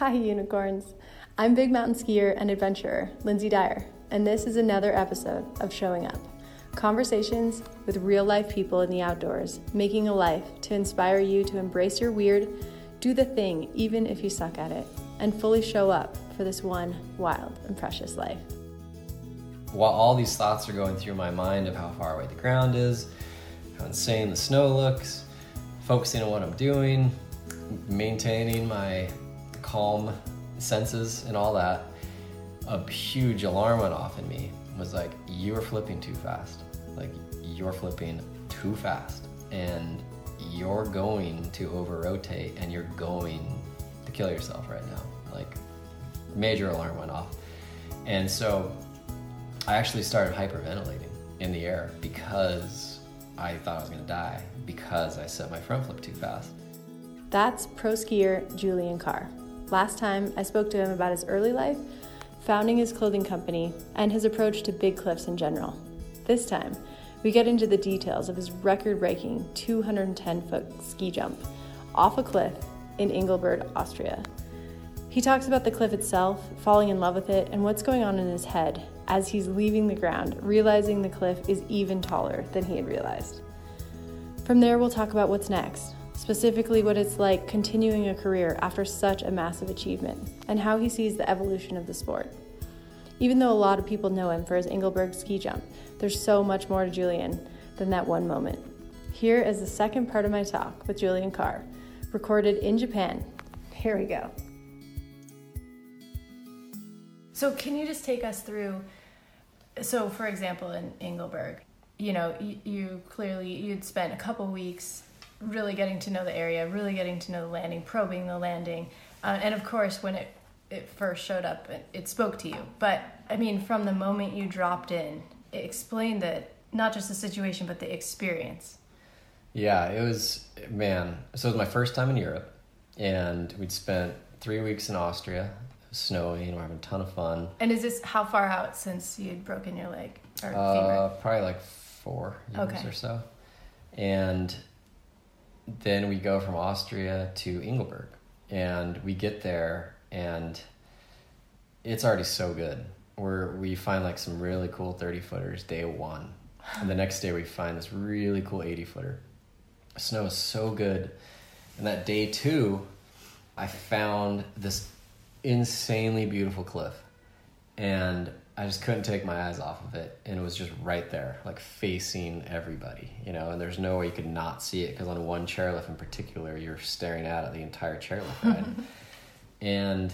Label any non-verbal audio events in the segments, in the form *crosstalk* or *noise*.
Hi, unicorns. I'm big mountain skier and adventurer, Lindsay Dyer, and this is another episode of Showing Up conversations with real life people in the outdoors, making a life to inspire you to embrace your weird, do the thing, even if you suck at it, and fully show up for this one wild and precious life. While all these thoughts are going through my mind of how far away the ground is, how insane the snow looks, focusing on what I'm doing, maintaining my calm senses and all that, a huge alarm went off in me. Was like, you are flipping too fast. Like, you're flipping too fast. And you're going to over rotate and you're going to kill yourself right now. Like, major alarm went off. And so I actually started hyperventilating in the air because I thought I was gonna die because I set my front flip too fast. That's pro skier Julian Carr. Last time I spoke to him about his early life, founding his clothing company, and his approach to big cliffs in general. This time, we get into the details of his record breaking 210 foot ski jump off a cliff in Engelberg, Austria. He talks about the cliff itself, falling in love with it, and what's going on in his head as he's leaving the ground, realizing the cliff is even taller than he had realized. From there, we'll talk about what's next, specifically what it's like continuing a career after such a massive achievement, and how he sees the evolution of the sport. Even though a lot of people know him for his Engelberg ski jump, there's so much more to Julian than that one moment. Here is the second part of my talk with Julian Carr, recorded in Japan. Here we go. So, can you just take us through? So, for example, in Engelberg, you know, you, you clearly you'd spent a couple weeks really getting to know the area, really getting to know the landing, probing the landing, uh, and of course, when it it first showed up, it, it spoke to you. But I mean, from the moment you dropped in, it explained that not just the situation, but the experience. Yeah, it was man. So it was my first time in Europe, and we'd spent three weeks in Austria. It was snowing. We're having a ton of fun. And is this how far out since you'd broken your leg or Uh, probably like four years Okay. or so. And then we go from Austria to Engelberg. And we get there and it's already so good. We're we find like some really cool 30 footers day one. And the next day we find this really cool 80 footer. Snow is so good. And that day two, I found this insanely beautiful cliff and I just couldn't take my eyes off of it, and it was just right there, like facing everybody, you know. And there's no way you could not see it because on one chairlift in particular, you're staring out at the entire chairlift ride. *laughs* and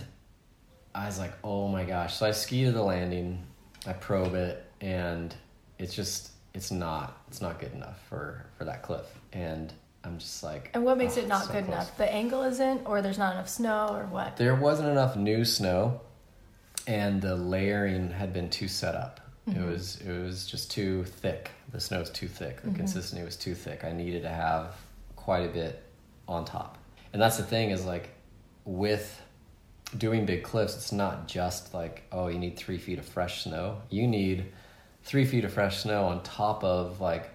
I was like, "Oh my gosh!" So I ski to the landing, I probe it, and it's just it's not it's not good enough for for that cliff, and I'm just like. And what makes "Oh, it not so good close." enough? The angle isn't, or there's not enough snow, or what? There wasn't enough new snow, and the layering had been too set up. It mm-hmm. was it was just too thick. The snow was too thick. The mm-hmm. consistency was too thick. I needed to have quite a bit on top. And that's the thing is like with doing big cliffs, it's not just like oh you need three feet of fresh snow. You need three feet of fresh snow on top of like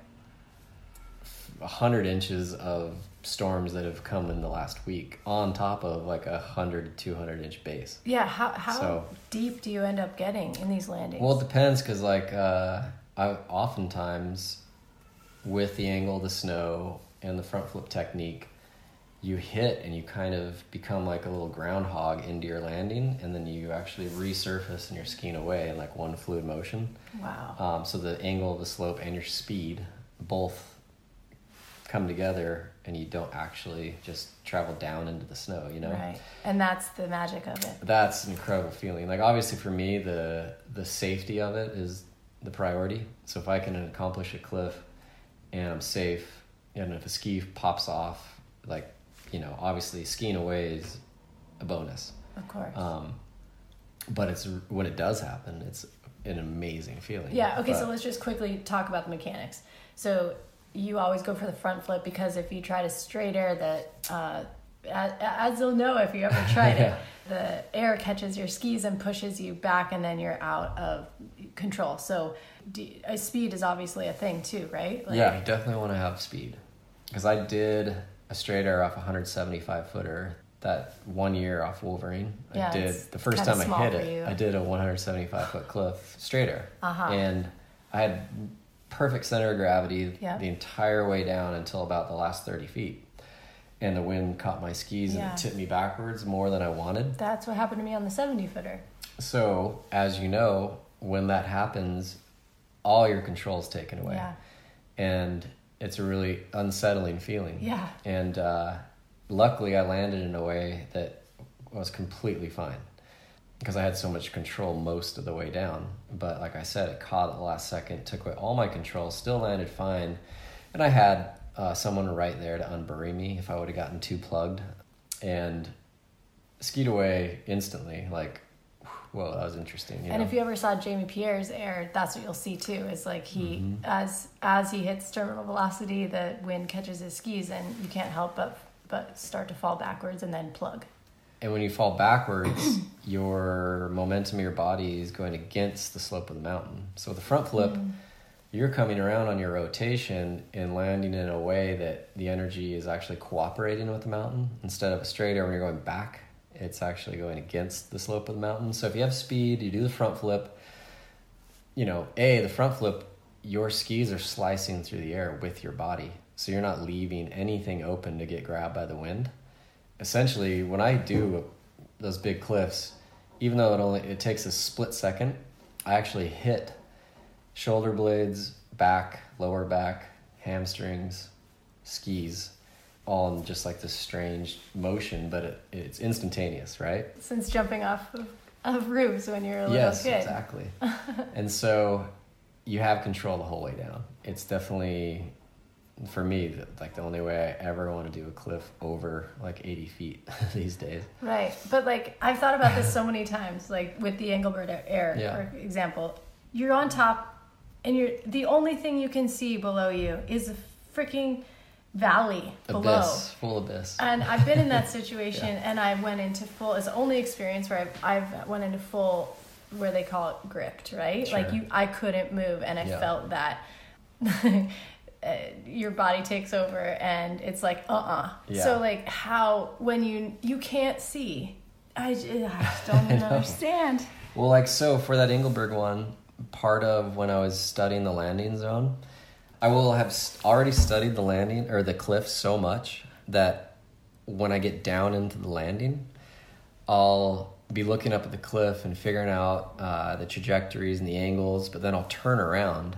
a hundred inches of storms that have come in the last week on top of like a hundred to 200 inch base Yeah, how how So- deep do you end up getting in these landings? well it depends because like uh, i oftentimes with the angle of the snow and the front flip technique you hit and you kind of become like a little groundhog into your landing and then you actually resurface and you're skiing away in like one fluid motion wow. Um, so the angle of the slope and your speed both come together, and you don't actually just travel down into the snow. You know, Right. And that's the magic of it. that's an incredible feeling. Like obviously for me, the the safety of it is the priority. So if I can accomplish a cliff, and I'm safe, and if a ski pops off, like you know, obviously skiing away is a bonus. Of course. Um, but it's when it does happen, it's an amazing feeling. yeah, okay, so let's just quickly talk about the mechanics. So you always go for the front flip because if you try to straight air that uh as, as you'll know if you ever tried Yeah. it, *laughs* the air catches your skis and pushes you back, and then you're out of control. So, uh, speed is obviously a thing too, right? Like, yeah, you definitely want to have speed. Because I did a straight air off a 175 footer that one year off Wolverine. Yeah, I did the first time I hit it. you. I did a 175 foot cliff straight air, Uh-huh. and I had perfect center of gravity Yeah. the entire way down until about the last 30 feet. And the wind caught my skis Yeah. and tipped me backwards more than I wanted. That's what happened to me on the 70 footer. So, as you know, when that happens, all your control is taken away. Yeah. And it's a really unsettling feeling. Yeah. And uh, luckily, I landed in a way that was completely fine because I had so much control most of the way down. But like I said, it caught at the last second, took away all my control, still landed fine. And I had uh, someone right there to unbury me if I would have gotten too plugged. And skied away instantly. Like, whoa, that was interesting. You And know? if you ever saw Jamie Pierre's air, that's what you'll see too. Is like he, Mm-hmm. as as he hits terminal velocity, the wind catches his skis, and you can't help but but start to fall backwards and then plug. And when you fall backwards, *clears throat* your momentum of your body is going against the slope of the mountain. So with the front flip, mm-hmm. you're coming around on your rotation and landing in a way that the energy is actually cooperating with the mountain instead of a straight air when you're going back. It's actually going against the slope of the mountain. So if you have speed, you do the front flip. You know, a the front flip, your skis are slicing through the air with your body, so you're not leaving anything open to get grabbed by the wind essentially when I do those big cliffs, even though it only it takes a split second, I actually hit shoulder blades, back, lower back, hamstrings, skis, all in just like this strange motion, but it, it's instantaneous, right? Since jumping off of, of roofs when you're a little yes, kid. exactly. *laughs* and so you have control the whole way down. It's definitely for me like the only way I ever want to do a cliff over like 80 feet *laughs* these days. Right. But like I've thought about this so many times, like with the Engelberg Air, Yeah. for example. You're on top and you're the only thing you can see below you is a freaking valley below. Abyss, full abyss. And I've been in that *laughs* situation and I went into full it's the only experience where I've I've went into full where they call it gripped, right? Like you I couldn't move and I Yeah. felt that *laughs* uh, your body takes over and it's like uh-uh Yeah. so like how when you you can't see i, just *laughs* don't even know. understand Well, like so for that Engelberg one, part of when I was studying the landing zone, I will have already studied the landing or the cliff so much that when I get down into the landing, I'll be looking up at the cliff and figuring out uh, the trajectories and the angles, but then I'll turn around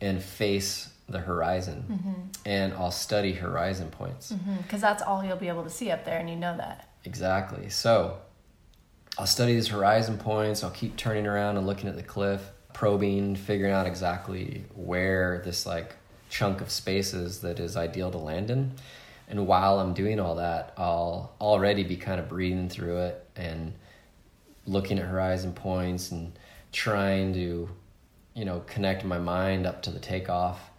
and face the horizon mm-hmm. and I'll study horizon points. Mm-hmm. because that's all you'll be able to see up there and you know that Exactly. So I'll study these horizon points. I'll keep turning around and looking at the cliff, probing, figuring out exactly where this like chunk of space is that is ideal to land in. And while I'm doing all that, I'll already be kind of breathing through it and looking at horizon points and trying to, you know, connect my mind up to the takeoff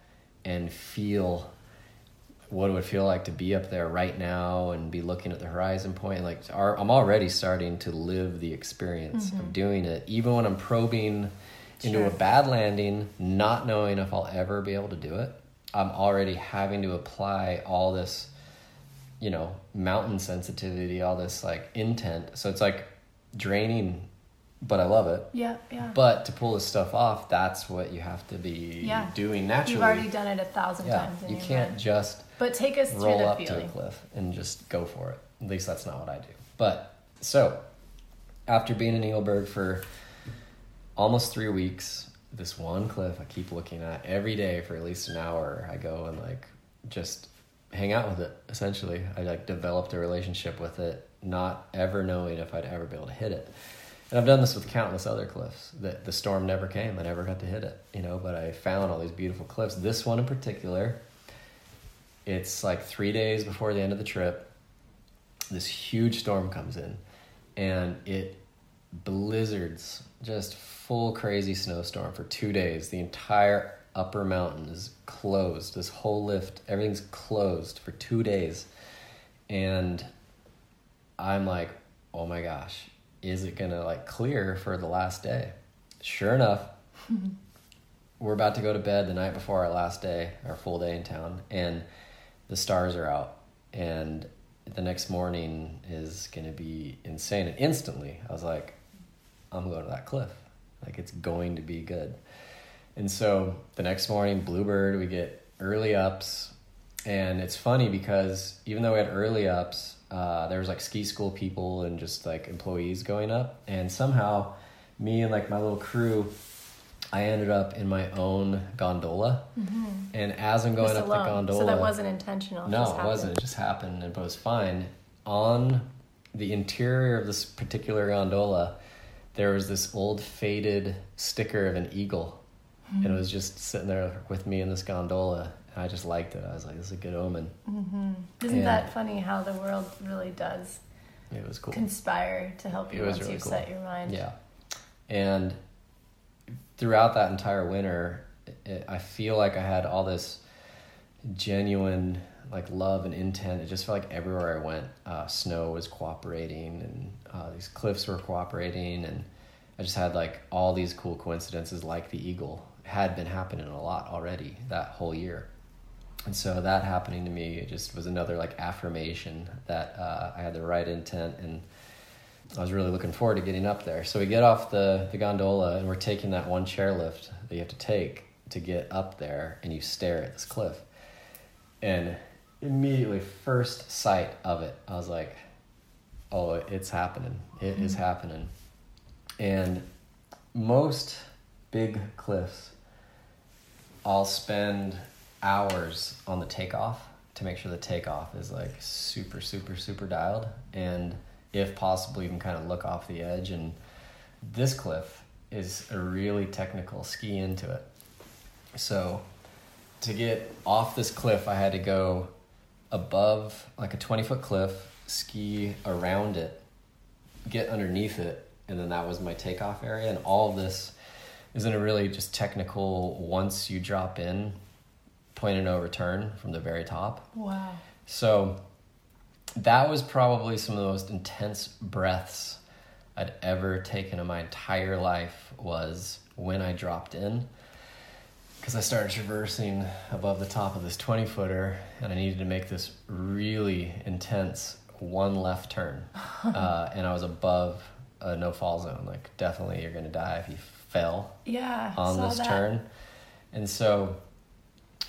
and feel what it would feel like to be up there right now and be looking at the horizon point. Like our, I'm already starting to live the experience of mm-hmm. doing it, even when I'm probing into a bad landing, not knowing if I'll ever be able to do it. I'm already having to apply all this, you know, mountain sensitivity, all this like intent. So it's like draining, but I love it. yeah yeah But to pull this stuff off, that's what you have to be Yeah. doing naturally. you've already done it a thousand yeah, times you can't mind. just but take us roll up to a cliff and just go for it. At least that's not what I do. But so, after being in Engelberg for almost three weeks, this one cliff I keep looking at every day for at least an hour. I go and like just hang out with it. Essentially, I like developed a relationship with it, not ever knowing if I'd ever be able to hit it. And I've done this with countless other cliffs. That the storm never came. I never got to hit it, you know. But I found all these beautiful cliffs. This one in particular, it's like three days before the end of the trip. This huge storm comes in, and it blizzards, just full crazy snowstorm for two days. The entire upper mountain is closed. This whole lift, everything's closed for two days, and I'm like, oh my gosh, is it gonna like clear for the last day? Sure enough, *laughs* we're about to go to bed the night before our last day, our full day in town, and the stars are out, and the next morning is going to be insane. And instantly, I was like, I'm going to that cliff. Like, it's going to be good. And so the next morning, Bluebird, we get early ups. And it's funny because even though we had early ups, uh, there was like ski school people and just like employees going up. And somehow, me and like my little crew, I ended up in my own gondola. And as I'm going up alone. the gondola, So that wasn't intentional. it no, just it wasn't. It just happened, and but it was fine. On the interior of this particular gondola, there was this old faded sticker of an eagle, and it was just sitting there with me in this gondola. And I just liked it. I was like, "This is a good omen." Isn't Yeah. that funny how the world really does It was cool. conspire to help you once really you've cool. set your mind? Yeah, and throughout that entire winter, it, I feel like I had all this genuine like love and intent. It just felt like everywhere I went, uh, snow was cooperating, and uh, these cliffs were cooperating, and I just had like all these cool coincidences, like the eagle had been happening a lot already that whole year. And so that happening to me it just was another like affirmation that uh, I had the right intent and I was really looking forward to getting up there. So we get off the, the gondola and we're taking that one chairlift that you have to take to get up there and you stare at this cliff. And immediately, first sight of it, I was like, oh, it's happening. It is happening. And most big cliffs, I'll spend hours on the takeoff to make sure the takeoff is like super, super, super dialed. And if possible, even kind of look off the edge. And this cliff is a really technical ski into it. So to get off this cliff, I had to go above like a 20 foot cliff, ski around it, get underneath it, and then that was my takeoff area. And all of this is in a really just technical, once you drop in, point and no return from the very top. Wow. So that was probably some of the most intense breaths I'd ever taken in my entire life was when I dropped in. Because I started traversing above the top of this 20 footer and I needed to make this really intense one left turn. *laughs* uh, and I was above a no fall zone. Like, definitely you're going to die if you fell Yeah. on this that. turn. And so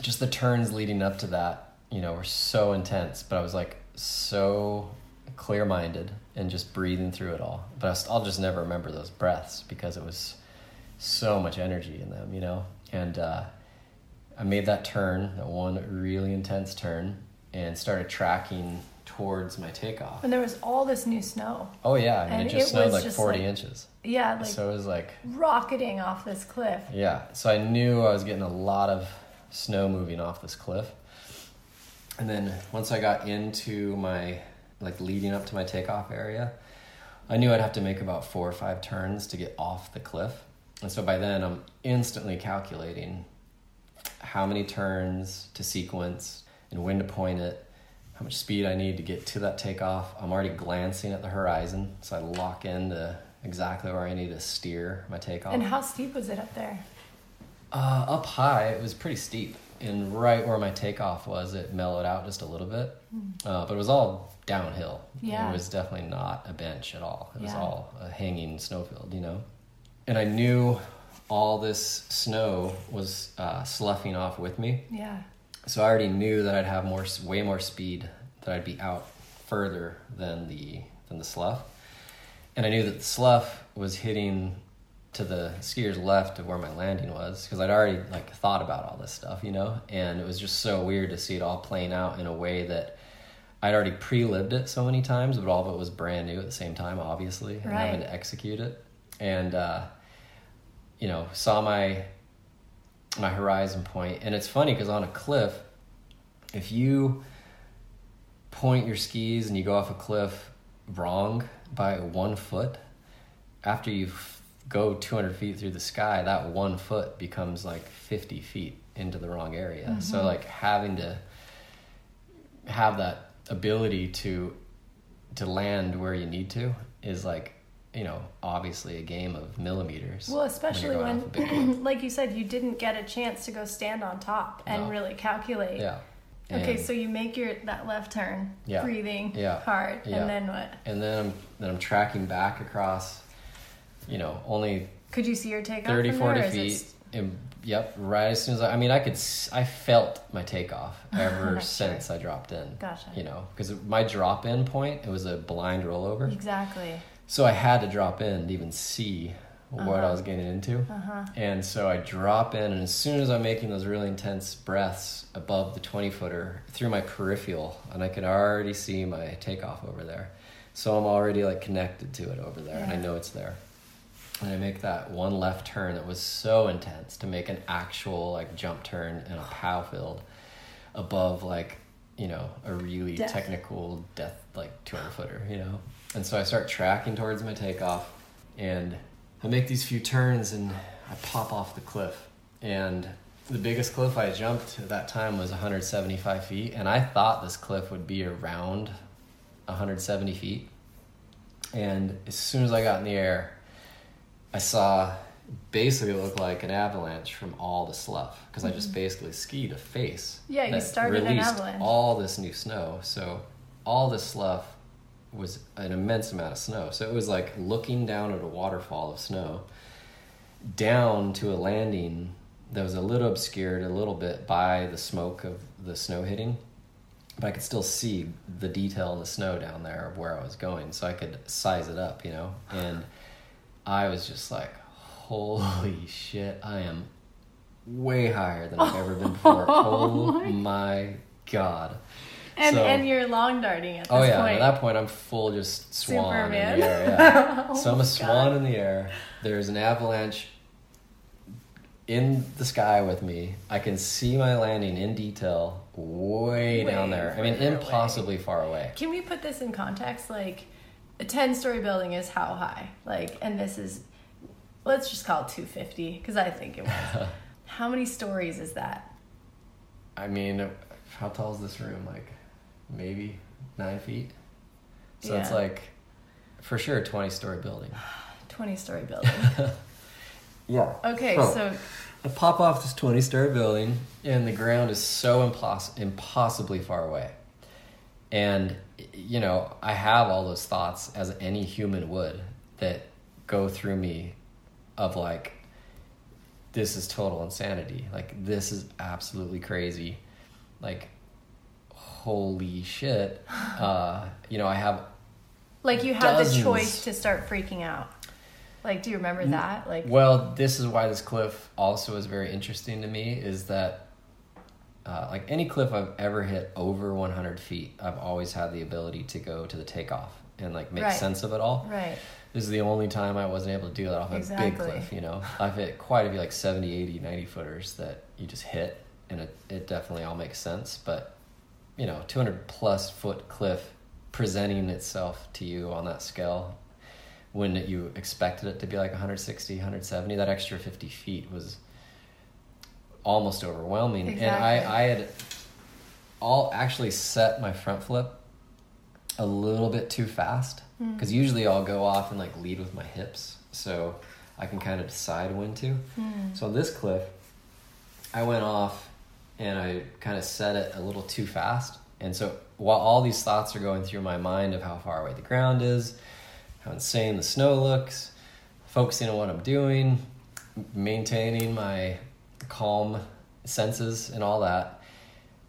just the turns leading up to that, you know, were so intense, but I was like so clear minded and just breathing through it all. But I st- I'll just never remember those breaths because it was so much energy in them, you know? And uh, I made that turn, that one really intense turn, and started tracking towards my takeoff. And there was all this new snow. Oh, yeah. I mean, And it just it snowed like just 40 like- inches. Yeah, like so it was like rocketing off this cliff. Yeah, so I knew I was getting a lot of snow moving off this cliff. And then once I got into my, like leading up to my takeoff area, I knew I'd have to make about four or five turns to get off the cliff. And so by then I'm instantly calculating how many turns to sequence and when to point it, how much speed I need to get to that takeoff. I'm already glancing at the horizon, so I lock into exactly where I need to steer my takeoff. And how steep was it up there? Uh, up high, it was pretty steep, and right where my takeoff was, it mellowed out just a little bit. Uh, but it was all downhill. Yeah. It was definitely not a bench at all. It was Yeah. all a hanging snowfield, you know. And I knew all this snow was uh, sloughing off with me, Yeah. so I already knew that I'd have more, way more speed. That I'd be out further than the than the slough, and I knew that the slough was hitting to the skier's left of where my landing was because I'd already like thought about all this stuff, you know, and it was just so weird to see it all playing out in a way that I'd already pre-lived it so many times, but all of it was brand new at the same time, obviously, and having Right. to execute it, and uh, you know, saw my my horizon point, and it's funny because on a cliff, if you point your skis and you go off a cliff wrong by one foot, after you f- go 200 feet through the sky, that one foot becomes like 50 feet into the wrong area. So, mm-hmm. like, having to have that ability to to land where you need to is like you know obviously a game of millimeters Well, especially when, off a big *clears throat* cliff. like you said, you didn't get a chance to go stand on top and No. really calculate yeah Okay, And- so you make your that left turn, Yeah. breathing Yeah. hard, Yeah. and then what? and then I'm then I'm tracking back across, you know, only Could you see your takeoff? 30, from 40 there, or it feet. And, yep, right as soon as I, I mean, I could, I felt my takeoff ever *laughs* Sure. since I dropped in. Gotcha. You know, because my drop in point, it was a blind rollover. Exactly. So I had to drop in to even see what I Uh-huh. was getting into. Uh huh. And so I drop in, and as soon as I'm making those really intense breaths above the 20 footer through my peripheral, and I could already see my takeoff over there. So I'm already like connected to it over there, and I know it's there. And I make that one left turn that was so intense to make an actual like jump turn in a pow field above like, you know, a really Death. technical death like 200 footer, you know. And so I start tracking towards my takeoff and I make these few turns and I pop off the cliff. And the biggest cliff I jumped at that time was 175 feet. And I thought this cliff would be around 170 feet. And as soon as I got in the air, I saw basically it looked like an avalanche from all the slough because I just basically skied a face. Mm-hmm. Yeah, you started an released avalanche. all this new snow. So all the slough was an immense amount of snow. So it was like looking down at a waterfall of snow down to a landing that was a little obscured a little bit by the smoke of the snow hitting. But I could still see the detail in the snow down there of where I was going. So I could size it up, you know? And I was just like, holy shit, I am way higher than I've ever been before. *laughs* Oh oh my god. And So- and you're long darting at this Oh yeah, point. at that point I'm full just swan Superman. in the air. *laughs* Yeah. Oh so I'm my a swan in the air. There's an avalanche in the sky with me. I can see my landing in detail way, Way down there. I mean, further away. impossibly far away. Can we put this in context? Like, a 10 story building is how high? Like, and this is, let's just call it 250, because I think it was. *laughs* how many stories is that? I mean, how tall is this room? Like maybe nine feet. So it's like for sure a 20 story building. *sighs* 20 story building. *laughs* Yeah. Okay, So- so, I pop off this 20 story building, and the ground is so impos- impossibly far away. And, you know, I have all those thoughts, as any human would, that go through me of like, this is total insanity. Like, this is absolutely crazy. Like, holy shit. *sighs* Uh, you know, I have like, you had the choice to start freaking out. Like, do you remember that? Like, Well, this is why this cliff also is very interesting to me. Is that uh, like any cliff I've ever hit over 100 feet, I've always had the ability to go to the takeoff and like make Right. sense of it all. right. This is the only time I wasn't able to do that off a big Exactly. cliff. You know, I've hit quite a few like 70, 80, 90 footers that you just hit, and it it definitely all makes sense. But you know, 200 plus foot cliff presenting itself to you on that scale when you expected it to be like 160 170 that extra 50 feet was almost overwhelming. And I, I had all actually set my front flip a little bit too fast. Hmm. because usually i'll go off and like lead with my hips so i can kind of decide when to. Hmm. so on this cliff i went off and i kind of set it a little too fast. And so while all these thoughts are going through my mind of how far away the ground is how insane the snow looks, focusing on what I'm doing, maintaining my calm senses and all that,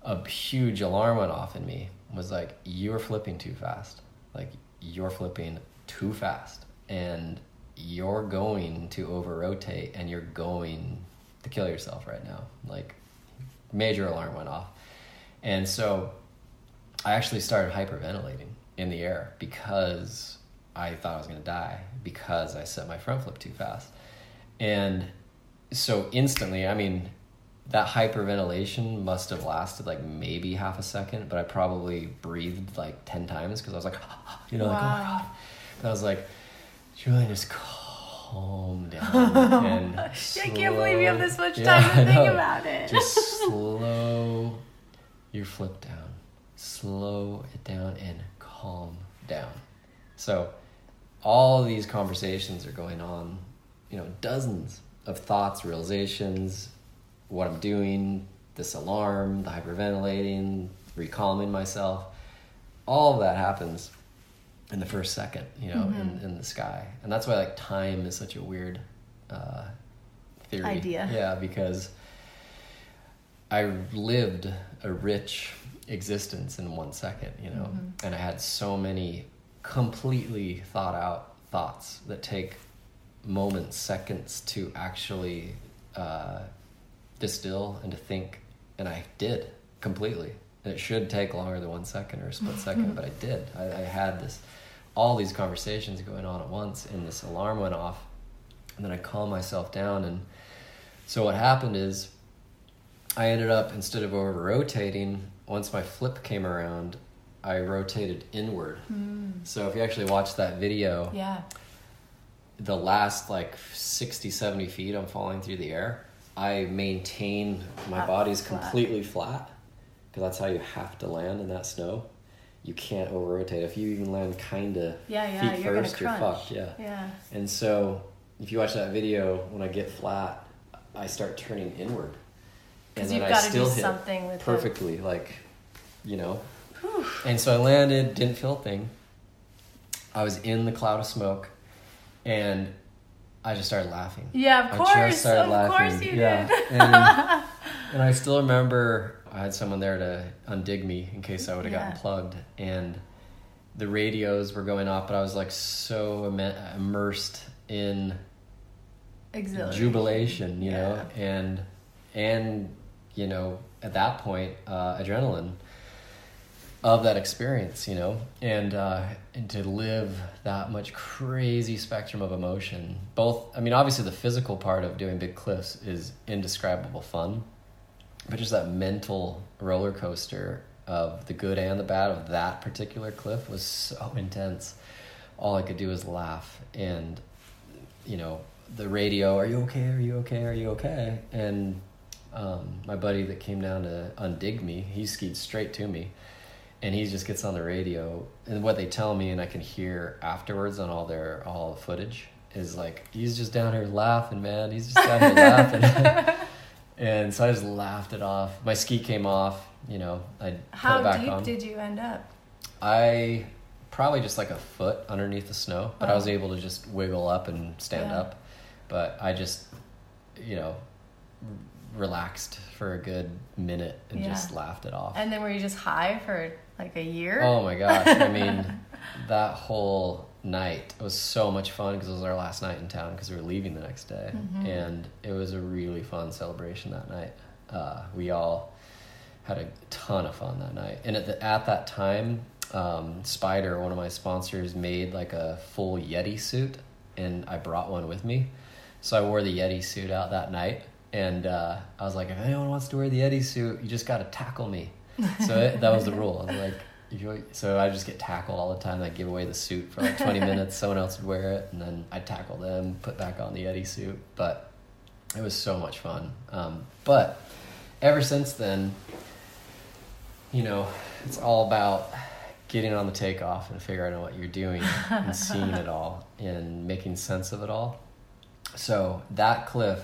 a huge alarm went off in me. Was like, you're flipping too fast. Like, you're flipping too fast. And you're going to over rotate and you're going to kill yourself right now. Like, major alarm went off. And so I actually started hyperventilating in the air because I thought I was going to die because I set my front flip too fast. And so instantly, I mean, that hyperventilation must have lasted like maybe half a second, but I probably breathed like 10 times because I was like, *gasps* you know, like, oh my God. And I was like, Julian, just calm down. *laughs* And I can't believe you have this much *laughs* time Yeah, to think about it. Just *laughs* slow your flip down. Slow it down and calm down. So all these conversations are going on, you know, dozens of thoughts, realizations, what I'm doing, this alarm, the hyperventilating, recalming myself, all of that happens in the first second, you know, Mm-hmm. in, in the sky. And that's why like time is such a weird uh, theory. Idea. Yeah, because I lived a rich existence in one second, you know, Mm-hmm. and I had so many completely thought out thoughts that take moments, seconds to actually uh, distill and to think, and I did completely. And it should take longer than one second or a split second, but I did. I, I had this, all these conversations going on at once, and this alarm went off, and then I calmed myself down, and so what happened is, I ended up instead of over rotating, once my flip came around, I rotated inward. So if you actually watch that video, Yeah. The last like 60 70 feet i'm falling through the air i maintain my body's flat. completely flat because that's how you have to land in that snow you can't over rotate if you even land kind of Yeah, yeah. feet you're first you're fucked yeah Yeah. and so if you watch that video when i get flat i start turning inward and then you've i still hit something with it. perfectly like you know and so I landed, didn't feel a thing. I was in the cloud of smoke, and I just started laughing. Yeah, of I course. just started of laughing. course you yeah. did. and, *laughs* and I still remember I had someone there to undig me in case I would have Yeah. gotten plugged, and the radios were going off, but I was like so imme- immersed in jubilation, you know, and and you know at that point uh, adrenaline of that experience, you know, and uh, and to live that much crazy spectrum of emotion. Both, I mean, obviously the physical part of doing big cliffs is indescribable fun, but just that mental roller coaster of the good and the bad of that particular cliff was so intense. All I could do was laugh and you know, the radio, are you okay? Are you okay? Are you okay? And um, my buddy that came down to undig me, he skied straight to me. And he just gets on the radio, and what they tell me, and I can hear afterwards on all their all the footage, is like he's just down here laughing, man. He's just down here laughing, *laughs* *laughs* and so I just laughed it off. My ski came off, you know. I put it How back deep on. did you end up? I probably just like a foot underneath the snow, but I was oh. able to just wiggle up and stand Yeah. up. But I just, you know, relaxed for a good minute and Yeah. just laughed it off. And then were you just high for like a year? oh my gosh! I *laughs* mean, that whole night was so much fun because it was our last night in town because we were leaving the next day, Mm-hmm. and it was a really fun celebration that night. Uh, we all had a ton of fun that night, and at the, at that time, um, Spyder, one of my sponsors, made like a full Yeti suit, and I brought one with me, so I wore the Yeti suit out that night. And uh, I was like, if anyone wants to wear the Yeti suit, you just got to tackle me. So it, that was the rule. I was like, so I just get tackled all the time. I give away the suit for like 20 minutes. Someone else would wear it, and then I'd tackle them, put back on the Yeti suit. But it was so much fun. Um, but ever since then, you know, it's all about getting on the takeoff and figuring out what you're doing and seeing it all and making sense of it all. So that cliff,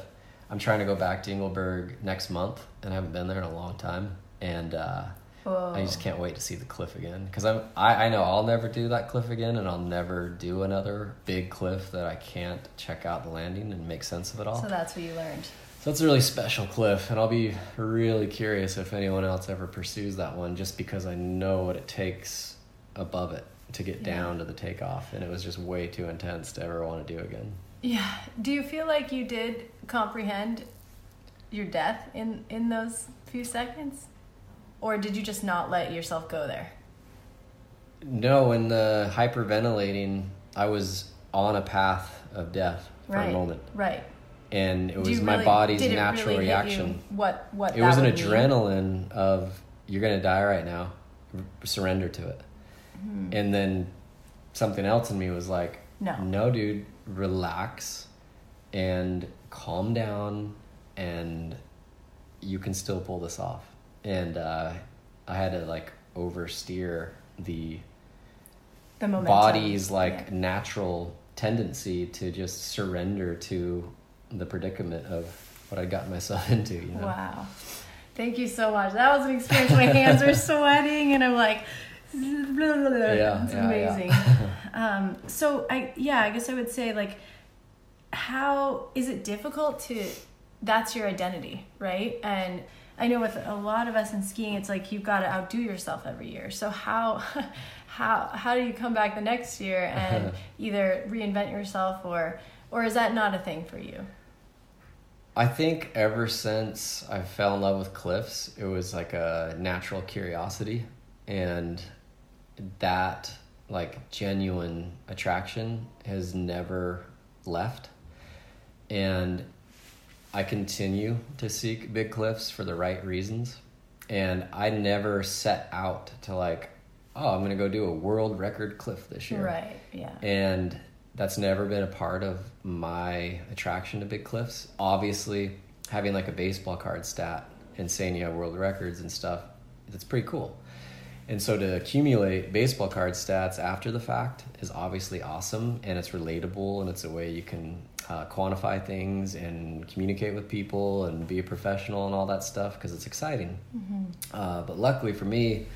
I'm trying to go back to Engelberg next month, and I haven't been there in a long time. And uh, I just can't wait to see the cliff again because I'm I, I know I'll never do that cliff again, and I'll never do another big cliff that I can't check out the landing and make sense of it all. So that's what you learned. So that's a really special cliff, and I'll be really curious if anyone else ever pursues that one, just because I know what it takes above it to get Yeah. down to the takeoff, and it was just way too intense to ever want to do again. Yeah. Do you feel like you did comprehend your death in in those few seconds? Or did you just not let yourself go there? No, in the hyperventilating, I was on a path of death for right. a moment, Right. and it was you my body's natural really reaction. What what It was an would mean? adrenaline of you're gonna die right now, surrender to it, Hmm. and then something else in me was like, No. no, dude, relax and calm down, and you can still pull this off. And uh, I had to like oversteer the The momentum. body's like Yeah. natural tendency to just surrender to the predicament of what I got myself *laughs* into. You know? Wow. Thank you so much. That was an experience. My hands are *laughs* sweating, and I'm like, Yeah, it's yeah, amazing. yeah. *laughs* um, so I, yeah, I guess I would say like, how is it difficult to? That's your identity, right? And I know with a lot of us in skiing, it's like you've got to outdo yourself every year. So how, *laughs* how, how do you come back the next year and *laughs* either reinvent yourself or, or is that not a thing for you? I think ever since I fell in love with cliffs, it was like a natural curiosity and that like genuine attraction has never left. And I continue to seek big cliffs for the right reasons. And I never set out to like, oh, I'm going to go do a world record cliff this year. Right. Yeah. And that's never been a part of my attraction to big cliffs. Obviously, having like a baseball card stat and saying you have world records and stuff, that's pretty cool. And so to accumulate baseball card stats after the fact is obviously awesome and it's relatable and it's a way you can uh, quantify things and communicate with people and be a professional and all that stuff because it's exciting. Uh, but luckily for me,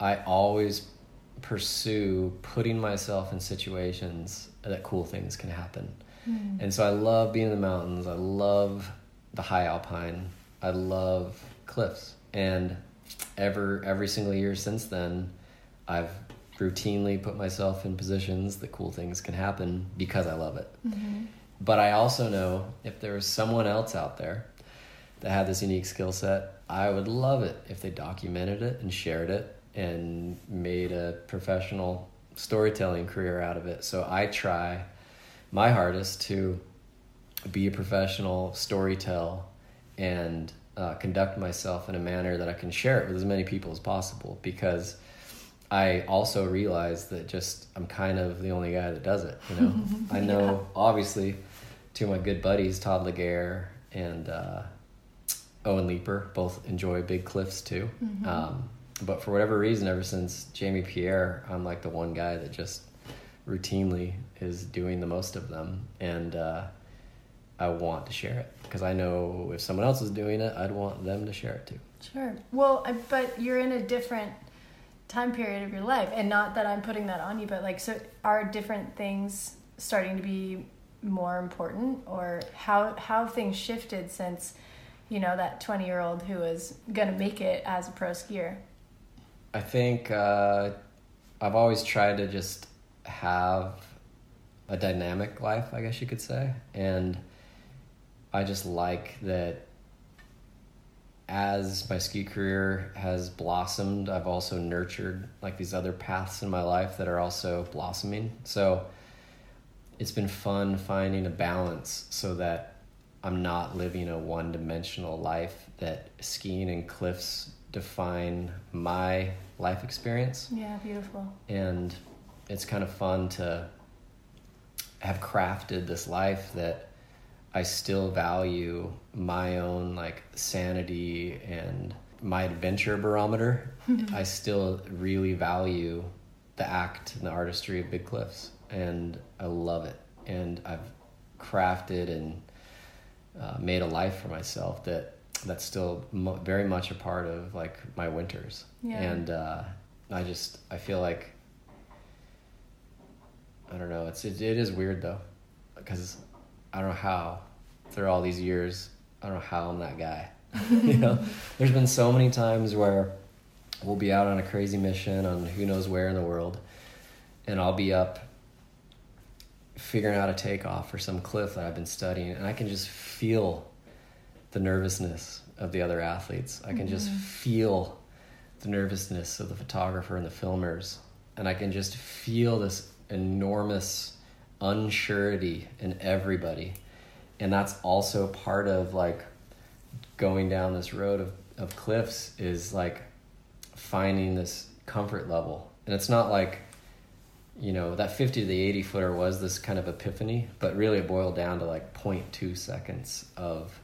I always pursue putting myself in situations that cool things can happen. And so I love being in the mountains. I love the high alpine. I love cliffs. And ever every single year since then, I've routinely put myself in positions that cool things can happen because I love it. But I also know if there was someone else out there that had this unique skill set, I would love it if they documented it and shared it and made a professional storytelling career out of it. So I try my hardest to be a professional storytell and uh, conduct myself in a manner that I can share it with as many people as possible because I also realize that just I'm kind of the only guy that does it. You know, *laughs* I know obviously two of my good buddies, Todd Ligare and uh, Owen Leeper, both enjoy big cliffs too. Um, but for whatever reason, ever since Jamie Pierre, I'm like the one guy that just routinely is doing the most of them, and uh, I want to share it because I know if someone else is doing it, I'd want them to share it too. Sure. Well, but you're in a different time period of your life, and not that I'm putting that on you, but like, so are different things starting to be more important, or how how things shifted since, you know, that 20 year old who was gonna make it as a pro skier? I think uh, I've always tried to just have a dynamic life, I guess you could say. And I just like that as my ski career has blossomed, I've also nurtured like these other paths in my life that are also blossoming. So it's been fun finding a balance so that I'm not living a one dimensional life that skiing and cliffs define my life experience. Yeah, beautiful. And it's kind of fun to have crafted this life that I still value my own like sanity and my adventure barometer. I still really value the act and the artistry of Big Cliffs, and I love it. And I've crafted and uh, made a life for myself that that's still mo- very much a part of like my winters. Yeah. And uh, I just I feel like I don't know. It's it, it is weird though, because I don't know how through all these years I don't know how I'm that guy. *laughs* you know, there's been so many times where we'll be out on a crazy mission on who knows where in the world, and I'll be up figuring out a takeoff for some cliff that I've been studying, and I can just feel the nervousness of the other athletes. I can just mm-hmm. feel the nervousness of the photographer and the filmers, and I can just feel this enormous unsurety in everybody. And that's also part of like going down this road of, of cliffs is like finding this comfort level. And it's not like, you know, that 50 to the 80 footer was this kind of epiphany, but really it boiled down to like 0.2 seconds of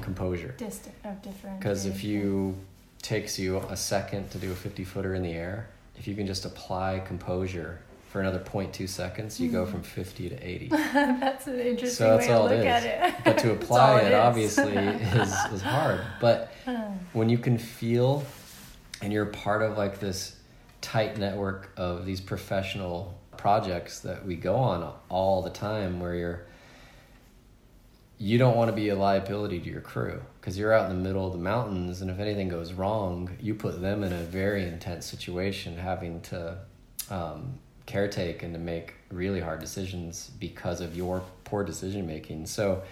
composure. Distant of different. Because if you takes you a second to do a 50 footer in the air, if you can just apply composure for another 0.2 seconds, you go from 50 to 80. *laughs* that's an interesting so that's way all to look is. at it. But to *laughs* apply it, it, obviously *laughs* is, is hard. But when you can feel and you're part of like this tight network of these professional projects that we go on all the time where you're you don't want to be a liability to your crew because you're out in the middle of the mountains and if anything goes wrong you put them in a very intense situation having to um, caretake and to make really hard decisions because of your poor decision making so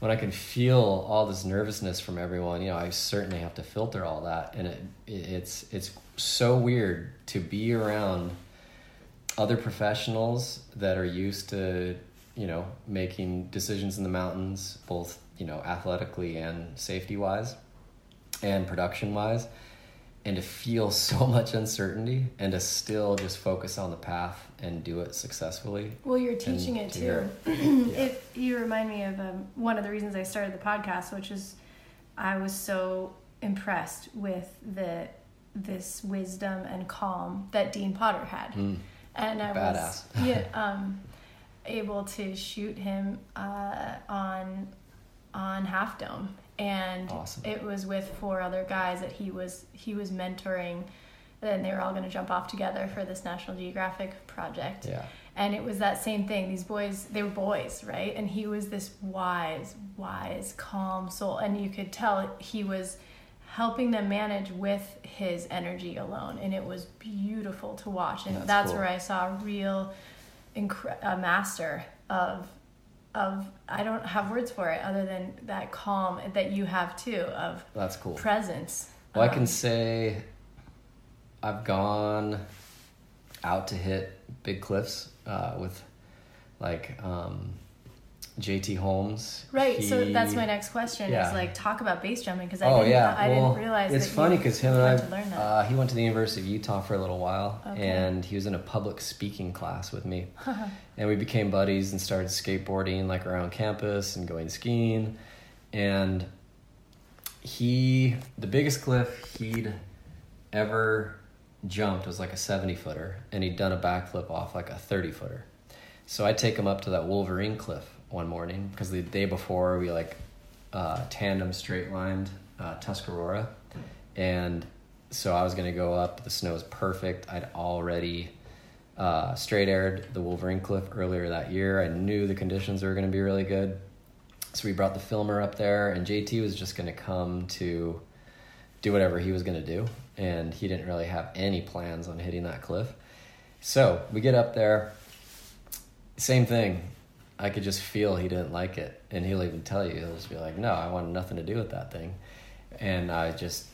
when i can feel all this nervousness from everyone you know i certainly have to filter all that. And it, it it's it's so weird to be around other professionals that are used to you know making decisions in the mountains both you know athletically and safety wise and production wise and to feel *laughs* so much uncertainty and to still just focus on the path and do it successfully Well, you're teaching it to too. *clears throat* Yeah. It you remind me of um, one of the reasons I started the podcast, which is I was so impressed with the this wisdom and calm that Dean Potter had, Mm. and I Badass. was *laughs* yeah *laughs* um, able to shoot him uh, on on Half Dome, and Awesome. it was with four other guys that he was he was mentoring. Then they were all going to jump off together for this National Geographic project yeah and it was that same thing these boys they were boys right and he was this wise wise calm soul and you could tell he was helping them manage with his energy alone and it was beautiful to watch and That's that's, cool. where i saw a real incre- a master of of i don't have words for it other than that calm that you have too of that's cool. presence. Well, I can Um, say I've gone out to hit big cliffs uh, with like um, JT Holmes. Right, so that's my next question yeah. is like talk about base jumping because I Oh didn't yeah, I well, didn't realize it's funny because him and I, went to learn that. uh, he went to the University of Utah for a little while, Okay. and he was in a public speaking class with me, *laughs* and we became buddies and started skateboarding like around campus and going skiing, and he the biggest cliff he'd ever jumped was like a 70 footer and he'd done a backflip off like a 30 footer so i take him up to that wolverine cliff one morning because the day before we like uh, tandem straight lined uh, tuscarora and so i was to go up the snow was perfect i'd already uh, straight aired the wolverine cliff earlier that year i knew the conditions were to be really good so we brought the filmer up there, and JT was just to come to do whatever he was to do, and he didn't really have any plans on hitting that cliff. So we get up there, same thing. I could just feel he didn't like it, and he'll even tell you, he'll just be like, "No, I wanted nothing to do with that thing," and I just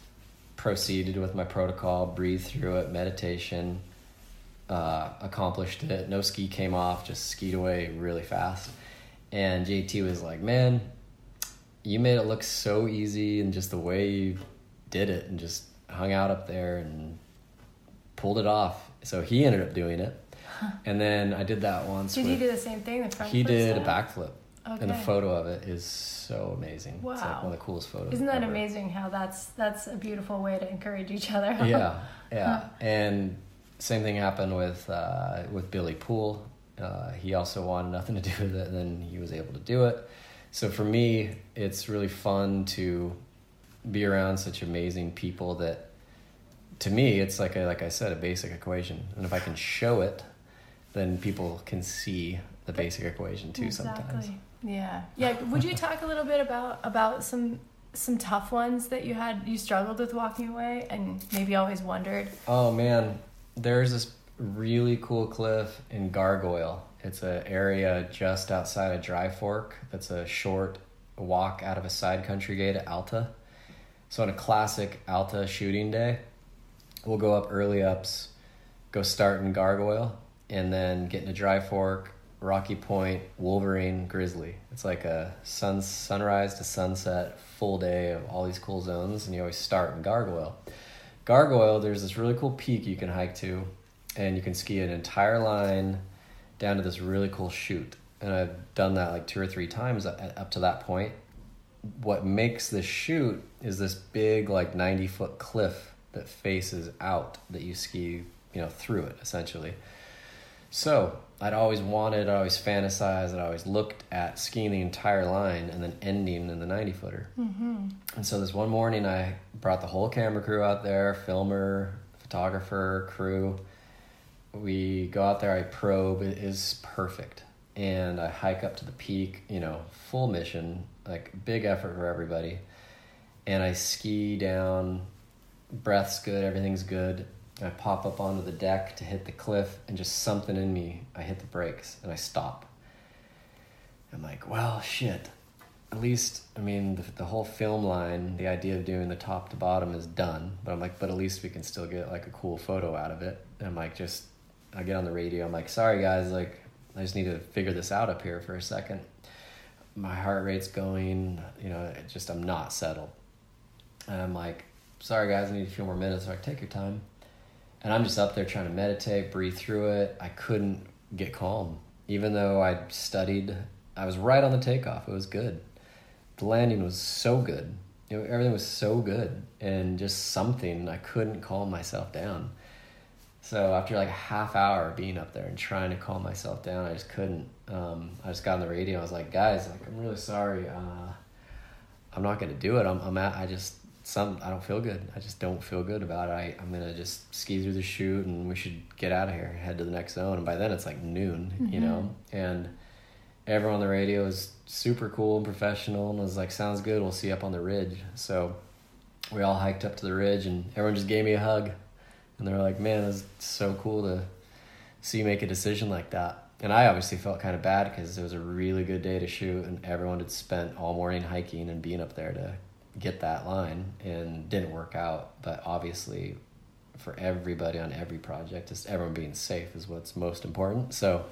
proceeded with my protocol, breathed through it, meditation, uh, accomplished it. No ski came off, just skied away really fast. And JT was like, "Man, you made it look so easy, and just the way you did it, and just hung out up there and pulled it off." So he ended up doing it, and then I did that once. Did with, he do the same thing? The front he did a style? backflip, and the photo of it is so amazing. It's like Wow. one of the coolest photos. Isn't that ever. amazing? How that's that's a beautiful way to encourage each other. yeah, yeah. *laughs* And same thing happened with uh, with Billy Poole. Uh, he also wanted nothing to do with it, and then he was able to do it. So for me, it's really fun to be around such amazing people that, to me, it's like a, like I said, a basic equation. And if I can show it, then people can see the basic equation too. Sometimes. Yeah. Yeah. Would you *laughs* talk a little bit about about some some tough ones that you had you struggled with walking away and maybe always wondered? Oh man, there's this really cool cliff in Gargoyle. It's an area just outside of Dry Fork. That's a short walk out of a side country gate at Alta. So on a classic Alta shooting day, we'll go up early ups, go start in Gargoyle, and then getting into Dry Fork, Rocky Point, Wolverine, Grizzly. It's like a sun sunrise to sunset full day of all these cool zones, and you always start in Gargoyle. Gargoyle, there's this really cool peak you can hike to, and you can ski an entire line down to this really cool chute. And I've done that like two or three times up to that point. What makes the chute is this big, like 90 foot cliff that faces out that you ski, you know, through it essentially. So I'd always wanted, I always fantasized, I always looked at skiing the entire line and then ending in the 90 footer. Mm-hmm. And so this one morning, I brought the whole camera crew out there filmer, photographer, crew. We go out there, I probe, it is perfect. And I hike up to the peak, you know, full mission, like big effort for everybody. And I ski down, breath's good, everything's good. I pop up onto the deck to hit the cliff, and just something in me, I hit the brakes and I stop. I'm like, well, shit. At least, I mean, the, the whole film line, the idea of doing the top to bottom is done. But I'm like, but at least we can still get like a cool photo out of it. And I'm like, just, I get on the radio. I'm like, sorry guys, like, I just need to figure this out up here for a second. My heart rate's going, you know, it just, I'm not settled. And I'm like, sorry guys, I need a few more minutes. They're like, take your time and I'm just up there trying to meditate, breathe through it. I couldn't get calm, even though I studied. I was right on the takeoff. It was good. The landing was so good. Know, everything was so good, and just something I couldn't calm myself down. So after like a half hour of being up there and trying to calm myself down, I just couldn't. Um, I just got on the radio. I was like, guys, like I'm really sorry. Uh, I'm not gonna do it. I'm, I'm at. I just some I don't feel good. I just don't feel good about it. I, I'm gonna just ski through the chute and we should get out of here, head to the next zone. And by then it's like noon, mm-hmm. you know. And everyone on the radio is super cool and professional and was like, "Sounds good. We'll see you up on the ridge." So we all hiked up to the ridge and everyone just gave me a hug, and they were like, "Man, it's so cool to see you make a decision like that." And I obviously felt kind of bad because it was a really good day to shoot, and everyone had spent all morning hiking and being up there to get that line and didn't work out. But obviously, for everybody on every project, just everyone being safe is what's most important. So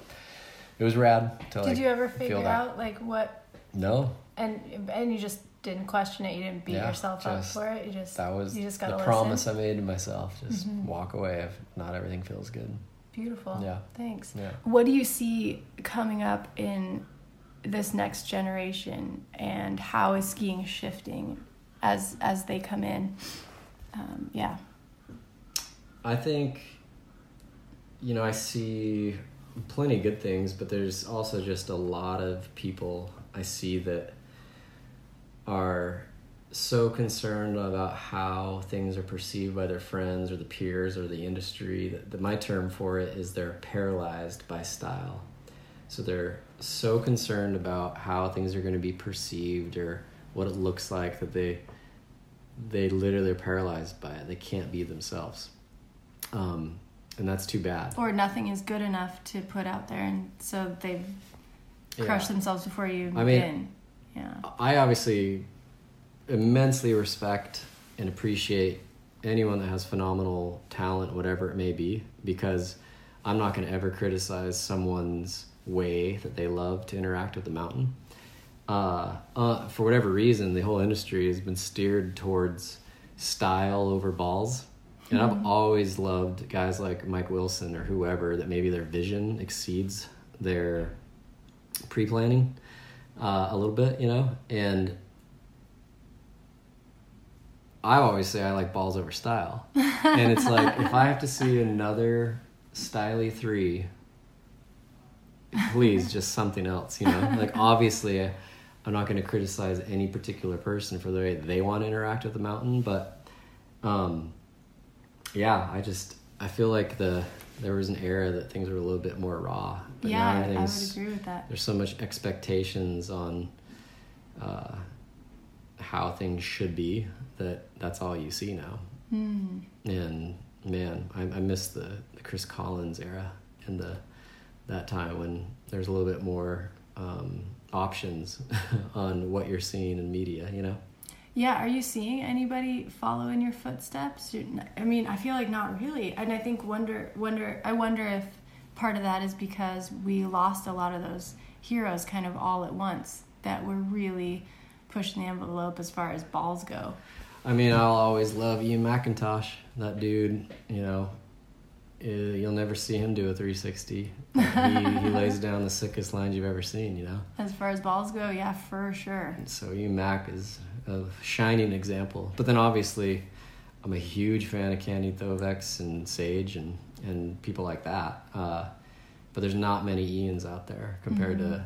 it was rad. To, Did like, you ever figure out like what? No. And and you just didn't question it. You didn't beat yeah, yourself just, up for it. You just that was you just got the promise I made to myself. Just mm-hmm. walk away if not everything feels good. Beautiful. Yeah. Thanks. Yeah. What do you see coming up in this next generation, and how is skiing shifting as as they come in. Um, yeah. I think, you know, I see plenty good things, but there's also just a lot of people I see that are so concerned about how things are perceived by their friends or the peers or the industry that, that my term for it is they're paralyzed by style. So they're so concerned about how things are going to be perceived or what it looks like that they they literally are paralyzed by it. They can't be themselves. Um, and that's too bad. Or nothing is good enough to put out there, and so they've yeah. crushed themselves before you I mean, Yeah. I obviously immensely respect and appreciate anyone that has phenomenal talent, whatever it may be, because I'm not going to ever criticize someone's way that they love to interact with the mountain uh, uh, for whatever reason, the whole industry has been steered towards style over balls. And mm-hmm. I've always loved guys like Mike Wilson or whoever that maybe their vision exceeds their pre planning uh, a little bit, you know? And I always say I like balls over style. and it's like, if I have to see another Styly 3, please, just something else, you know? Like, obviously, I'm not going to criticize any particular person for the way they want to interact with the mountain, but um, yeah, I just I feel like the there was an era that things were a little bit more raw. But yeah, I would agree with that. There's so much expectations on uh, how things should be that that's all you see now. Mm. And man, I, I miss the, the Chris Collins era and the that time when there's a little bit more um, options *laughs* on what you're seeing in media, you know? Yeah, are you seeing anybody follow in your footsteps? I mean, I feel like not really. And I think wonder wonder I wonder if part of that is because we lost a lot of those heroes kind of all at once that were really pushing the envelope as far as balls go. I mean, I'll always love Ian McIntosh. That dude, you know, you'll never see him do a 360. he, he *laughs* lays down the sickest lines you've ever seen, you know? As far as balls go, yeah, for sure. And so you Mac is a shining example. But then obviously, I'm a huge fan of Candide Thovex and Sage and, and people like that. Uh, but there's not many Ians out there compared Mm-hmm. to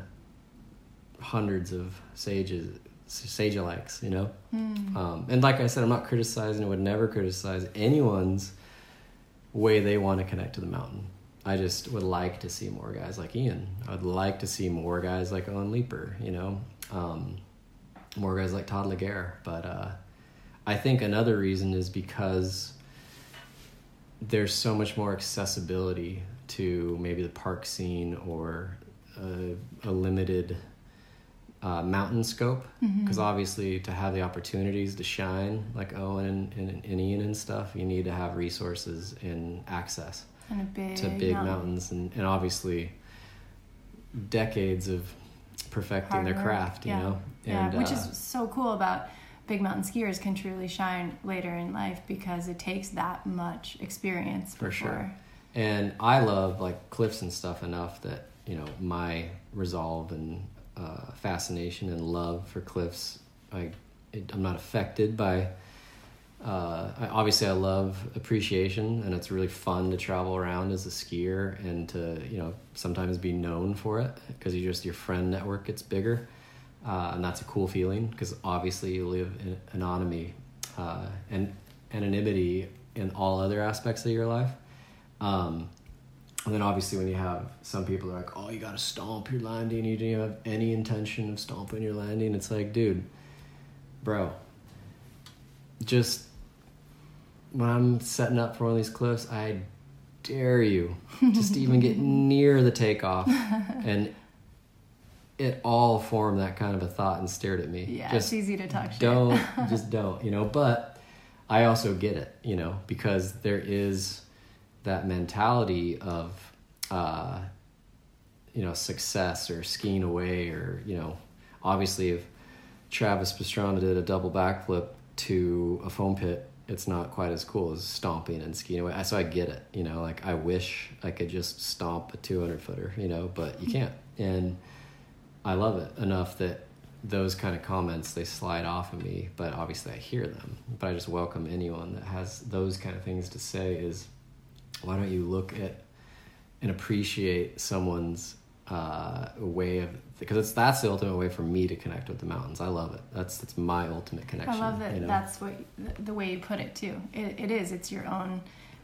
hundreds of sages, sage alikes, you know. Mm. Um, and like I said, I'm not criticizing. I would never criticize anyone's way they want to connect to the mountain. I just would like to see more guys like Ian. I would like to see more guys like Owen Leeper, You know, um, more guys like Todd Ligare. But uh, I think another reason is because there's so much more accessibility to maybe the park scene or a, a limited uh, mountain scope because obviously to have the opportunities to shine like Owen and, and, and Ian and stuff you need to have resources and access And big, to big mountain. mountains and, and obviously decades of perfecting Hard their work, craft you yeah. know Yeah, which uh, is so cool about big mountain skiers can truly shine later in life because it takes that much experience For sure. and I love like cliffs and stuff enough that you know my resolve and uh, fascination and love for cliffs. I I'm not affected by. Uh, I, obviously, I love appreciation, and it's really fun to travel around as a skier and to you know sometimes be known for it because you just your friend network gets bigger, uh, and that's a cool feeling because obviously you live in anonymity uh, and anonymity in all other aspects of your life. Um, and then obviously when you have some people are like, oh, you got to stomp your landing, you didn't have any intention of stomping your landing. It's like, dude, bro, just when I'm setting up for one of these cliffs, I dare you just to even get *laughs* near the takeoff. *laughs* And it all formed that kind of a thought and stared at me. Yeah, just it's easy to talk shit. don't *laughs* just don't you know but i also get it you know because there is that mentality of uh you know success or skiing away or you know obviously if travis pastrana did a double backflip to a foam pit it's not quite as cool as stomping and skiing away so i get it you know like i wish i could just stomp a 200 footer you know but you can't and I love it enough that those kind of comments they slide off of me, but obviously I hear them. But I just welcome anyone that has those kind of things to say is why don't you look at and appreciate someone's uh, way of because it's that's the ultimate way for me to connect with the mountains. I love it. That's that's my ultimate connection. I love that you know? that's what the way you put it too. It, it is. It's your own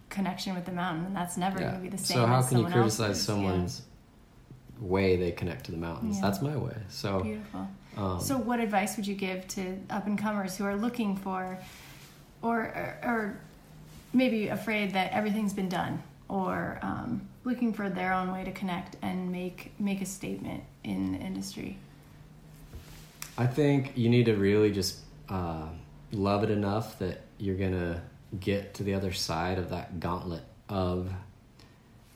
connection with the mountain, and that's never Yeah. going to be the same. So how can you criticize else's. Yeah. someone's way they connect to the mountains? Yeah. That's my way. So Beautiful. um, So, what advice would you give to up and comers who are looking for, or, or or maybe afraid that everything's been done, or um, looking for their own way to connect and make make a statement in the industry? I think you need to really just uh, love it enough that you're gonna get to the other side of that gauntlet of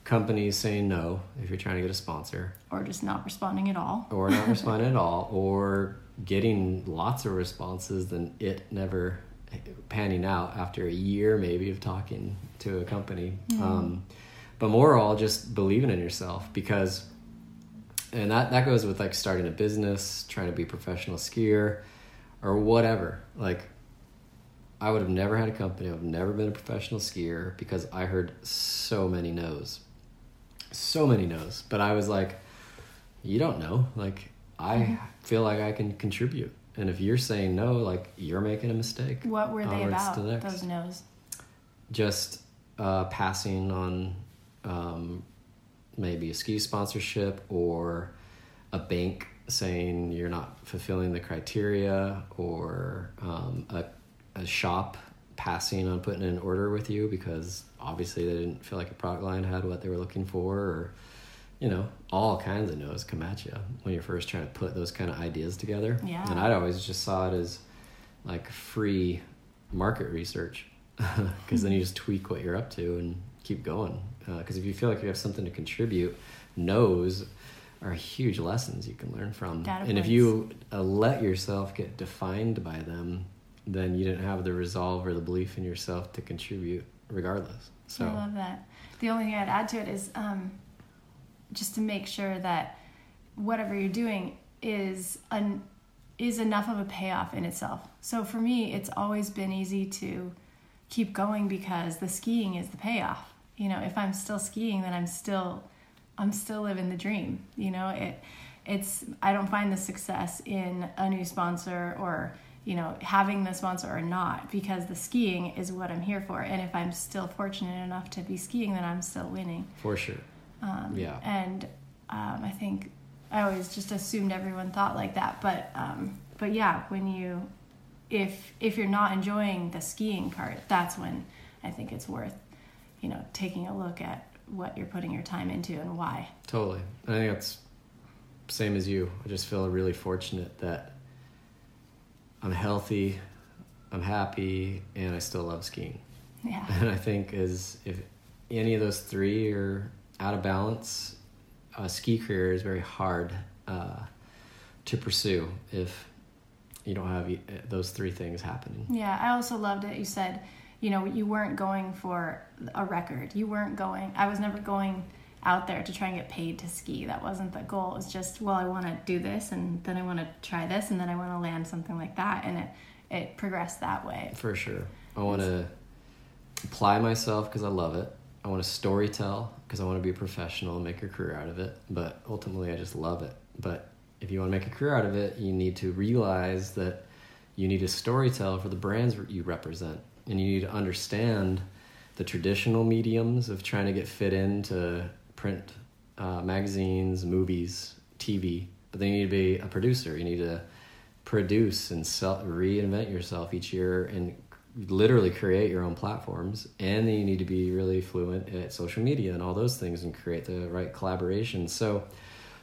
companies saying no if you're trying to get a sponsor, Or just not responding at all. or not *laughs* responding at all, or getting lots of responses, then it never panning out after a year maybe of talking to a company. Um, but more all just believing in yourself because and that that goes with like starting a business, trying to be a professional skier, or whatever. Like, I would have never had a company. I've never been a professional skier because I heard so many no's, so many no's. But I was like, you don't know. Like, I feel like I can contribute, and if you're saying no, like you're making a mistake. What were they about? the. Those no's. Just uh, passing on um, maybe a ski sponsorship or a bank saying you're not fulfilling the criteria or um, a, a shop passing on putting in an order with you because obviously they didn't feel like your product line had what they were looking for or you know all kinds of no's come at you when you're first trying to put those kind of ideas together. Yeah. and i'd always just saw it as like free market research *laughs* because then you just tweak what you're up to and keep going. Because if you feel like you have something to contribute no's are huge lessons you can learn from. Data and if you uh, let yourself get defined by them then you didn't have the resolve or the belief in yourself to contribute regardless. So I love that. The only thing I'd add to it is um, just to make sure that whatever you're doing is an is enough of a payoff in itself. So for me, it's always been easy to keep going because the skiing is the payoff. You know, if I'm still skiing, then I'm still I'm still living the dream. You know, it it's I don't find the success in a new sponsor or you know having the sponsor or not because the skiing is what I'm here for. And if I'm still fortunate enough to be skiing, then I'm still winning. For sure. Um, Yeah. And um, I think I always just assumed everyone thought like that, but um, but yeah, when you if if you're not enjoying the skiing part, that's when I think it's worth you know taking a look at what you're putting your time into and why. Totally. I think that's same as you. I just feel really fortunate that I'm healthy, I'm happy, and I still love skiing. Yeah. *laughs* And I think as if any of those three are out of balance, a ski career is very hard uh, to pursue if you don't have e- those three things happening. Yeah, I also loved it. You said, you know, you weren't going for a record. You weren't going. I was never going out there to try and get paid to ski. That wasn't the goal. It was just, well, I want to do this, and then I want to try this, and then I want to land something like that, and it it progressed that way. For sure. I want to apply myself because I love it. I want to story tell because I want to be a professional and make a career out of it. But ultimately, I just love it. But if you want to make a career out of it, you need to realize that you need to story tell for the brands you represent. And you need to understand the traditional mediums of trying to get fit into print uh, magazines, movies, TV. But then you need to be a producer. You need to produce and sell, reinvent yourself each year and literally create your own platforms and then you need to be really fluent at social media and all those things and create the right collaboration. So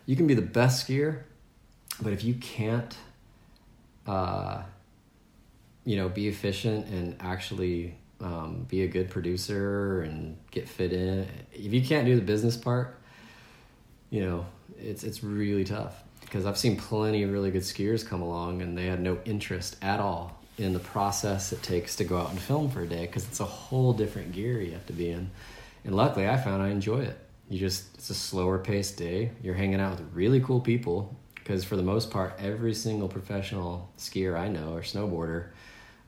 you can be the best skier but if you can't uh, you know be efficient and actually um, be a good producer and get fit in if you can't do the business part you know it's it's really tough. Because I've seen plenty of really good skiers come along and they had no interest at all in the process it takes to go out and film for a day because it's a whole different gear you have to be in. And luckily, I found I enjoy it. You just it's a slower paced day. You're hanging out with really cool people because for the most part, every single professional skier I know or snowboarder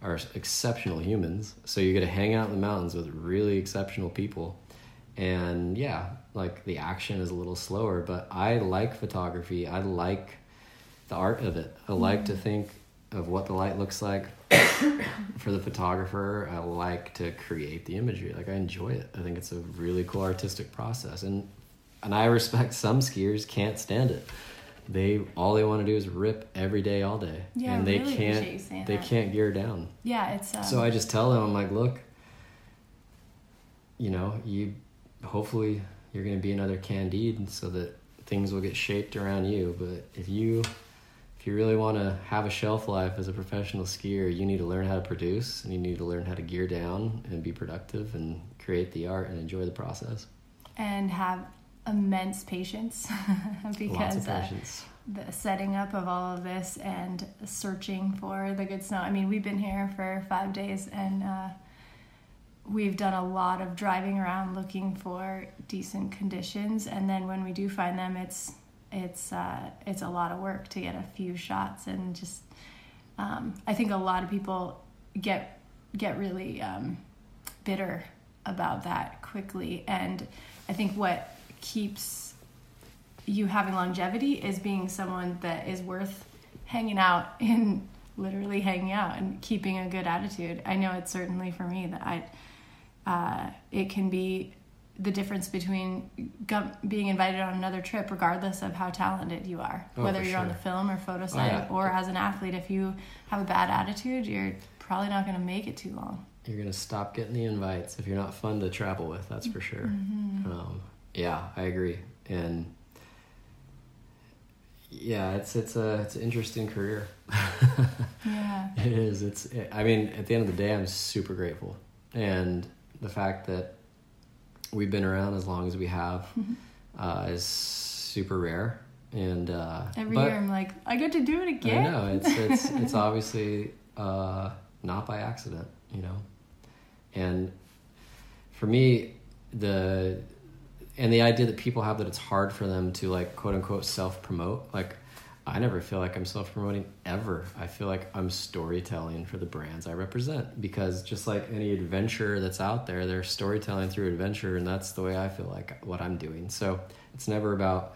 are exceptional humans. So you get to hang out in the mountains with really exceptional people. And yeah, like the action is a little slower, but I like photography. I like the art of it. I like to mm-hmm. think of what the light looks like for the photographer. I like to create the imagery. Like I enjoy it. I think it's a really cool artistic process. And and I respect some skiers can't stand it. They all they want to do is rip every day all day. Yeah, and they really can't they that. can't gear down. Yeah, it's um, So I just tell them, I'm like, look, you know, you hopefully you're going to be another Candide so that things will get shaped around you. But if you if you really want to have a shelf life as a professional skier, you need to learn how to produce and you need to learn how to gear down and be productive and create the art and enjoy the process. and have immense patience *laughs* because of uh, the setting up of all of this and searching for the good snow. I mean, we've been here for five days and uh, we've done a lot of driving around looking for decent conditions. And then when we do find them, it's it's uh, it's a lot of work to get a few shots and just. Um, I think a lot of people get get really um, bitter about that quickly, and I think what keeps you having longevity is being someone that is worth hanging out *laughs* in literally hanging out and keeping a good attitude i know it's certainly for me that i uh, it can be the difference between being invited on another trip regardless of how talented you are Oh, whether you're on the film or photo side yeah. or as an athlete if you have a bad attitude you're probably not going to make it too long You're going to stop getting the invites if you're not fun to travel with, that's for sure. Um, yeah, I agree. And yeah, it's it's a it's an interesting career. *laughs* yeah It is. It's. I mean, at the end of the day, I'm super grateful, and the fact that we've been around as long as we have *laughs* uh, is super rare. And uh, every year i'm like i get to do it again I know it's it's *laughs* it's obviously uh, not by accident, you know. And for me, the and the idea that people have that it's hard for them to like quote unquote self promote, like I never feel like I'm self promoting ever. I feel like I'm storytelling for the brands I represent because just like any adventure that's out there, they're storytelling through adventure, and that's the way I feel like what I'm doing. So it's never about,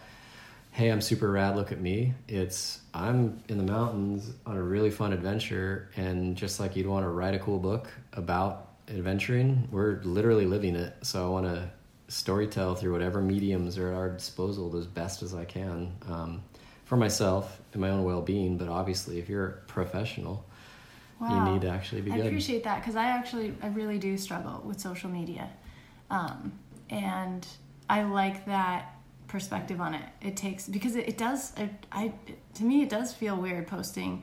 hey, I'm super rad, look at me. It's I'm in the mountains on a really fun adventure, and just like you'd want to write a cool book about adventuring, we're literally living it. So I want to storytell through whatever mediums are at our disposal as best as I can. Um, for myself and my own well-being but obviously if you're a professional wow. you need to actually be I good. I appreciate that because I actually I really do struggle with social media, um, and I like that perspective on it. It takes because it, it does. I, I to me it does feel weird posting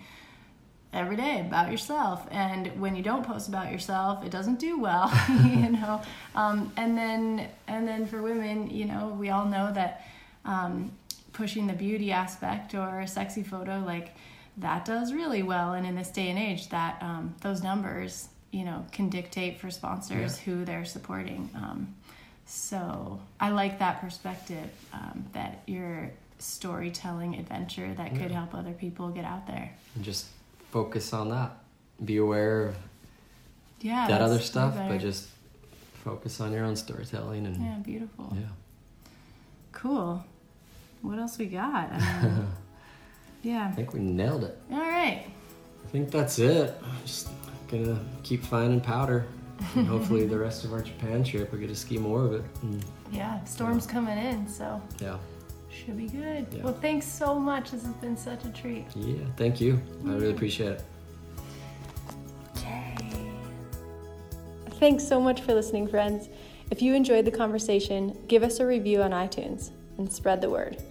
every day about yourself and when you don't post about yourself it doesn't do well *laughs* you *laughs* know um, and then and then for women you know we all know that um, pushing the beauty aspect or a sexy photo like that does really well. And in this day and age that um, those numbers you know can dictate for sponsors yeah. who they're supporting. Um, so i like that perspective um, that your storytelling adventure that could yeah. help other people get out there. And just focus on that. Be aware of yeah that other stuff but just focus on your own storytelling and yeah beautiful. Yeah. Cool what else we got? *laughs* Um, yeah. I think we nailed it. All right. I think that's it. Just gonna keep finding powder. And hopefully, the rest of our Japan trip, we get to ski more of it. And, yeah, storm's yeah. coming in, so. Yeah. Should be good. Yeah. Well, thanks so much. This has been such a treat. Yeah, thank you. I really appreciate it. Okay. Thanks so much for listening, friends. If you enjoyed the conversation, give us a review on iTunes and spread the word.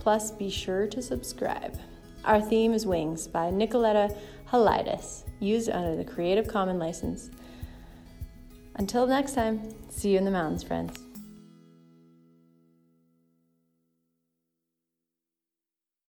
Plus, be sure to subscribe. Our theme is Wings by Nicolai Heidlas, used under the Creative Commons license. Until next time, see you in the mountains, friends.